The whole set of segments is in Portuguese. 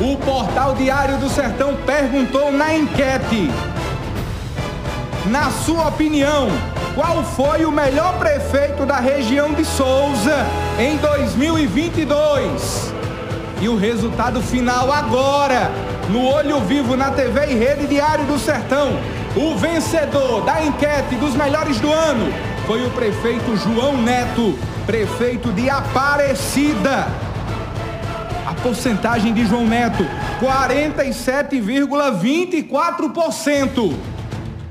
o portal Diário do Sertão perguntou na enquete. Na sua opinião, qual foi o melhor prefeito da região de Souza em 2022? E o resultado final agora, no Olho Vivo na TV e Rede Diário do Sertão. O vencedor da enquete dos melhores do ano foi o prefeito João Neto, prefeito de Aparecida. A porcentagem de João Neto, 47,24%.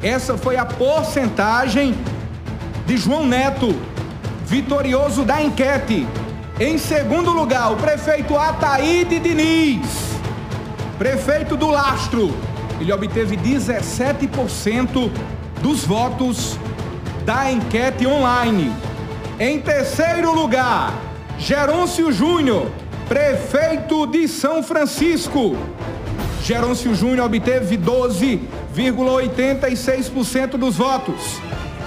Essa foi a porcentagem de João Neto, vitorioso da enquete. Em segundo lugar, o prefeito Ataíde Diniz, prefeito do Lastro. Ele obteve 17% dos votos da enquete online. Em terceiro lugar, Gerôncio Júnior, prefeito de São Francisco. Gerôncio Júnior obteve 12,86% dos votos.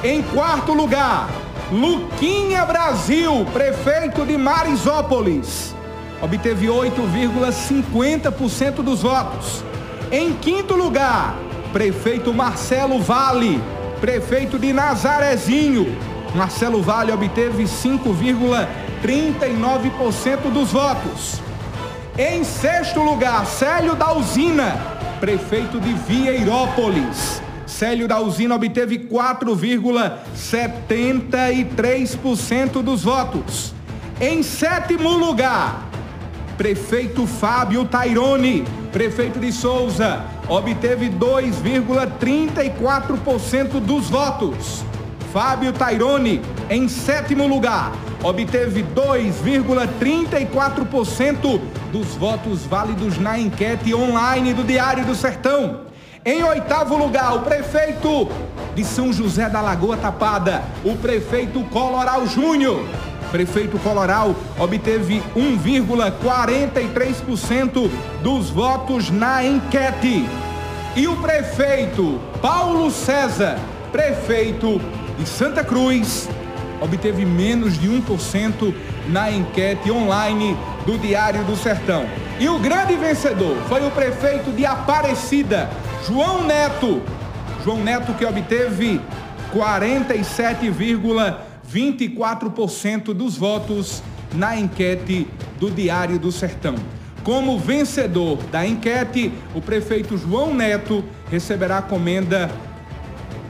Em quarto lugar, Luquinha Brasil, prefeito de Marisópolis, obteve 8,50% dos votos. Em quinto lugar, prefeito Marcelo Vale, prefeito de Nazarezinho. Marcelo Vale obteve 5,39% dos votos. Em sexto lugar, Célio da Usina, prefeito de Vieirópolis. Célio da Usina obteve 4,73% dos votos. Em sétimo lugar, prefeito Fábio Tairone, prefeito de Souza, obteve 2,34% dos votos. Fábio Tairone, em sétimo lugar, obteve 2,34% dos votos válidos na enquete online do Diário do Sertão. Em oitavo lugar, o prefeito de São José da Lagoa Tapada, o prefeito Coloral Júnior. Prefeito Coloral obteve 1,43% dos votos na enquete. E o prefeito Paulo César, prefeito de Santa Cruz, obteve menos de 1% na enquete online do Diário do Sertão. E o grande vencedor foi o prefeito de Aparecida, João Neto. João Neto que obteve 47,24% dos votos na enquete do Diário do Sertão. Como vencedor da enquete, o prefeito João Neto receberá a comenda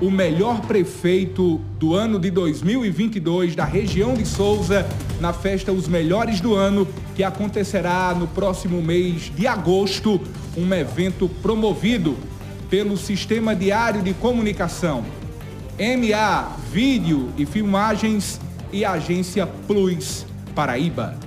o melhor prefeito do ano de 2022 da região de Souza na festa Os Melhores do Ano, que acontecerá no próximo mês de agosto, um evento promovido pelo Sistema Diário de Comunicação, MA Vídeo e Filmagens e Agência Plus Paraíba.